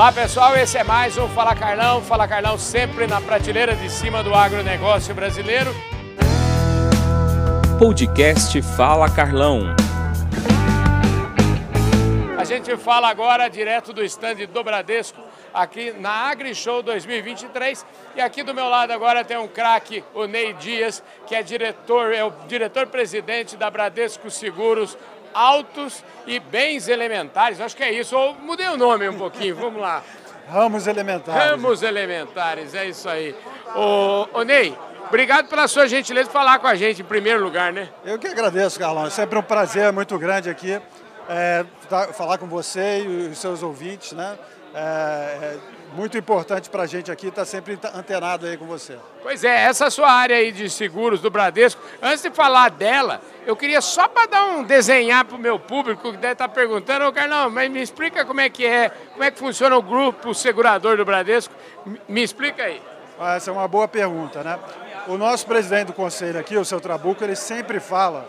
Olá pessoal, esse é mais um Fala Carlão. Fala Carlão sempre na prateleira de cima do agronegócio brasileiro. Podcast Fala Carlão. A gente fala agora direto do stand do Bradesco, aqui na AgriShow 2023. E aqui do meu lado agora tem um craque, o Ney Dias, que é diretor, é o diretor-presidente da Bradesco Seguros Altos e Bens Elementares. Acho que é isso. Ou mudei o nome um pouquinho, vamos lá. Ramos Elementares. Ramos Elementares, é isso aí. Ô, ô Ney, Obrigado pela sua gentileza de falar com a gente em primeiro lugar, né? Eu que agradeço, Carlão. É sempre um prazer muito grande aqui é, falar com você e os seus ouvintes, né? É, é muito importante para a gente aqui estar tá sempre antenado aí com você. Pois é, essa sua área aí de seguros do Bradesco, antes de falar dela, eu queria só para dar um desenhar para o meu público que deve estar tá perguntando, ô Carlão, mas me explica como é que é, como é que funciona o grupo segurador do Bradesco, me explica aí. Ah, essa é uma boa pergunta, né? O nosso presidente do conselho aqui, o seu Trabuco, ele sempre fala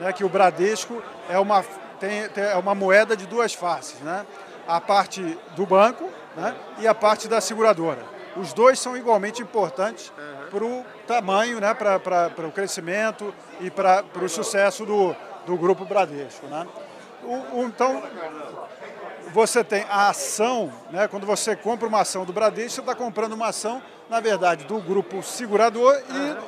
né, que o Bradesco é uma, tem, é uma moeda de duas faces, né? A parte do banco né, e a parte da seguradora. Os dois são igualmente importantes uhum. para o tamanho, né, para o crescimento e para o sucesso do, do Grupo Bradesco. Né? O, o, então, você tem a ação, né, quando você compra uma ação do Bradesco, você está comprando uma ação na verdade, do grupo segurador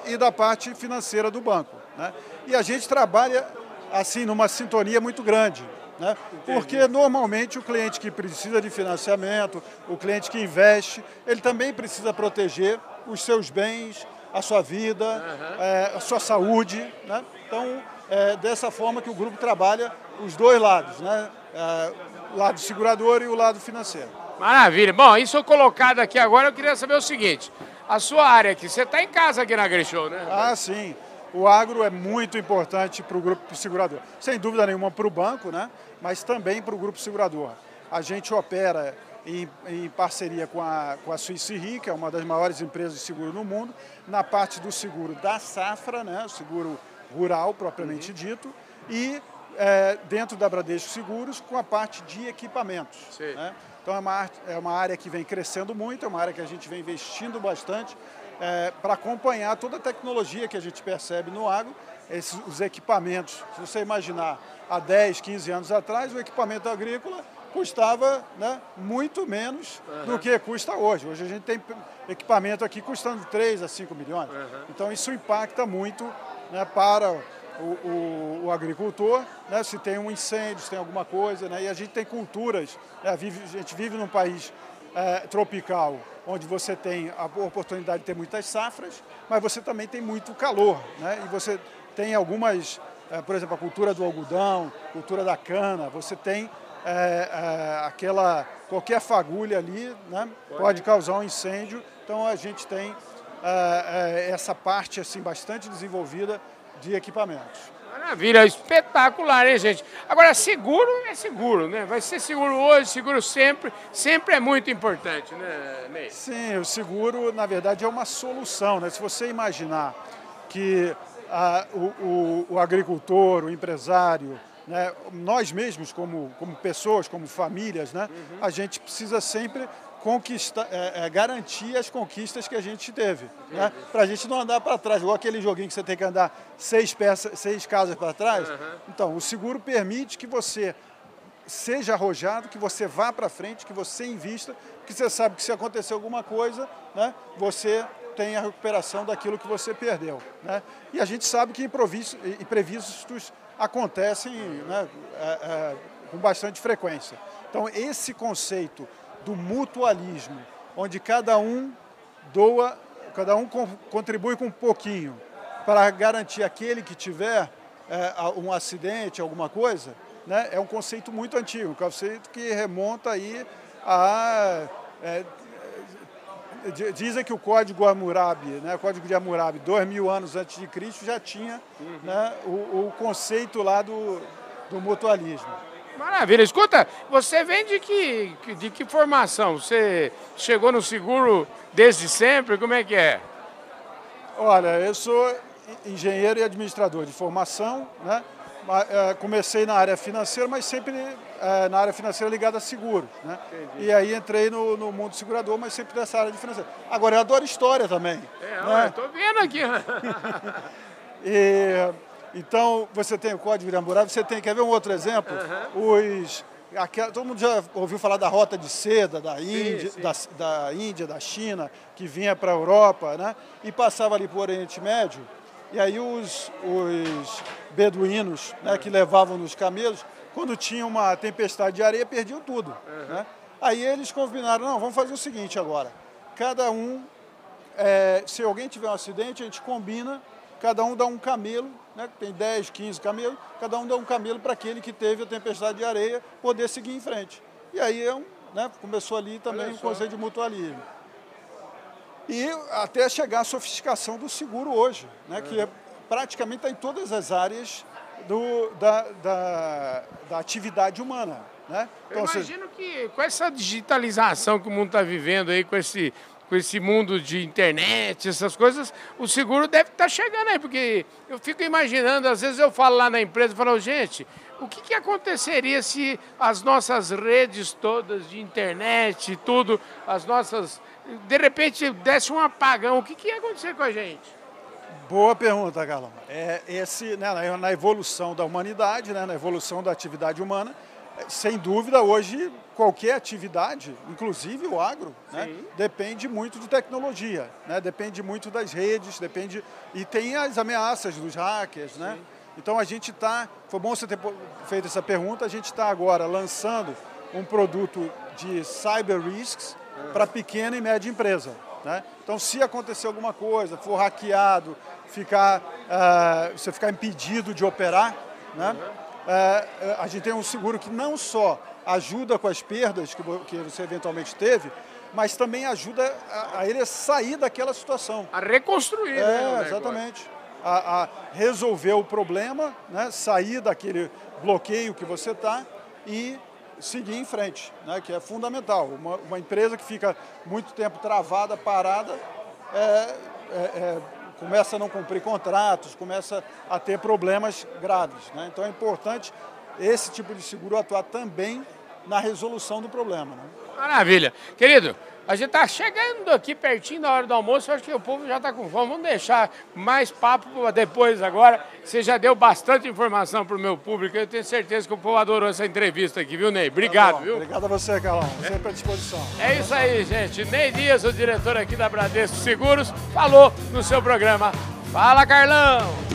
e, e da parte financeira do banco. Né? E a gente trabalha assim numa sintonia muito grande. Né? Porque normalmente o cliente que precisa de financiamento, o cliente que investe, ele também precisa proteger os seus bens, a sua vida, uhum. é, a sua saúde. Né? Então, é dessa forma que o grupo trabalha os dois lados, né? É, o lado segurador e o lado financeiro. Maravilha. Bom, isso colocado aqui agora, eu queria saber o seguinte. A sua área aqui, você está em casa aqui na AgriShow, né? Ah, sim. O agro é muito importante para o grupo segurador. Sem dúvida nenhuma para o banco, né? mas também para o grupo segurador. A gente opera em, em, parceria com a, com a Suíça Re, que é uma das maiores empresas de seguro no mundo, na parte do seguro da safra, né? seguro rural propriamente uhum. dito, e é, dentro da Bradesco Seguros com a parte de equipamentos. Né? Então é uma, é uma área que vem crescendo muito, é uma área que a gente vem investindo bastante é, para acompanhar toda a tecnologia que a gente percebe no agro, esses, os equipamentos. Se você imaginar, há 10, 15 anos atrás, o equipamento agrícola custava né, muito menos uhum. do que custa hoje. Hoje a gente tem equipamento aqui custando 3 a 5 milhões. Uhum. Então isso impacta muito né, para o, o, o agricultor, né, se tem um incêndio, se tem alguma coisa, né, e a gente tem culturas, né, vive, a gente vive num país é, tropical, onde você tem a oportunidade de ter muitas safras, mas você também tem muito calor, né, e você tem algumas, é, por exemplo, a cultura do algodão, cultura da cana, você tem é, é aquela, qualquer fagulha ali né, pode causar um incêndio, então a gente tem é, essa parte assim bastante desenvolvida de equipamentos. Maravilha, espetacular, hein, gente? Agora, seguro é seguro, né? Vai ser seguro hoje, seguro sempre, sempre é muito importante, né, Ney? Sim, o seguro, na verdade, é uma solução, né? Se você imaginar que ah, o, o, o, agricultor, o empresário, né, nós mesmos como, como pessoas, como famílias, né, uhum. a gente precisa sempre conquistar, é, é, garantir as conquistas que a gente teve. Né? Para a gente não andar para trás, igual aquele joguinho que você tem que andar seis, peças, seis casas para trás. Uhum. Então, o seguro permite que você seja arrojado, que você vá para frente, que você invista, que você sabe que se acontecer alguma coisa, né, você tem a recuperação daquilo que você perdeu. Né? E a gente sabe que imprevistos acontecem né, é, é, com bastante frequência. Então, esse conceito do mutualismo, onde cada um doa, cada um contribui com um pouquinho para garantir aquele que tiver é, um acidente, alguma coisa, né, é um conceito muito antigo, um conceito que remonta aí a... É, dizem que o Código Hammurabi, né, o Código de Hammurabi, dois mil anos antes de Cristo, já tinha uhum. né, o, o, conceito lá do, do mutualismo. Maravilha. Escuta, você vem de que, de que formação? Você chegou no seguro desde sempre? Como é que é? Olha, eu sou engenheiro e administrador de formação, né? é, comecei na área financeira, mas sempre é, na área financeira ligada a seguros. Né? E aí entrei no, no, mundo segurador, mas sempre nessa área de financeira. Agora, eu adoro história também. É, né? estou vendo aqui. e, então, você tem o Código de Hammurabi, você tem, quer ver um outro exemplo? Uhum. Os, aquela, todo mundo já ouviu falar da rota de seda da Índia, sim, sim. Da, da Índia, da China, que vinha para a Europa, né? E passava ali por Oriente Médio. E aí os, os beduínos né, que levavam nos camelos, quando tinha uma tempestade de areia, perdiam tudo. Uhum. Né? Aí eles combinaram, não, vamos fazer o seguinte agora. Cada um, é, se alguém tiver um acidente, a gente combina, cada um dá um camelo, né, tem 10, 15 camelos, cada um dá um camelo para aquele que teve a tempestade de areia poder seguir em frente. E aí é um, né, começou ali também o um conceito de mutualismo. E até chegar à sofisticação do seguro hoje, né, que é, praticamente está em todas as áreas do, da, da, da atividade humana. Né? Então, Eu imagino que com essa digitalização que o mundo está vivendo aí, com esse, com esse mundo de internet, essas coisas, o seguro deve estar tá chegando aí, porque eu fico imaginando, às vezes eu falo lá na empresa, falo, gente, o que, que aconteceria se as nossas redes todas de internet, tudo, as nossas, de repente desse um apagão, o que, que ia acontecer com a gente? Boa pergunta, Galão. É esse, né, na evolução da humanidade, né, na evolução da atividade humana, sem dúvida, hoje qualquer atividade, inclusive o agro, né, depende muito de tecnologia, né, depende muito das redes, depende e tem as ameaças dos hackers, né? Então a gente está, foi bom você ter feito essa pergunta, a gente está agora lançando um produto de cyber risks para pequena e média empresa. Né? Então, se acontecer alguma coisa, for hackeado, ficar, uh, você ficar impedido de operar, né? Uh, a gente tem um seguro que não só ajuda com as perdas que, você eventualmente teve, mas também ajuda a, a ele sair daquela situação. A reconstruir, é, né? Exatamente. A, a, resolver o problema, né? sair daquele bloqueio que você está e seguir em frente, né, que é fundamental. Uma, uma, empresa que fica muito tempo travada, parada, é, é, é, começa a não cumprir contratos, começa a ter problemas graves. Né? Então é importante esse tipo de seguro atuar também na resolução do problema. Né? Maravilha. Querido, a gente está chegando aqui pertinho da hora do almoço, eu acho que o povo já está com fome. Vamos deixar mais papo depois agora. Você já deu bastante informação para o meu público. Eu tenho certeza que o povo adorou essa entrevista aqui, viu, Ney? Obrigado, tá viu? Obrigado a você, Carlão. Sempre à disposição. É isso aí, gente. Ney Dias, o diretor aqui da Bradesco Seguros, falou no seu programa. Fala, Carlão!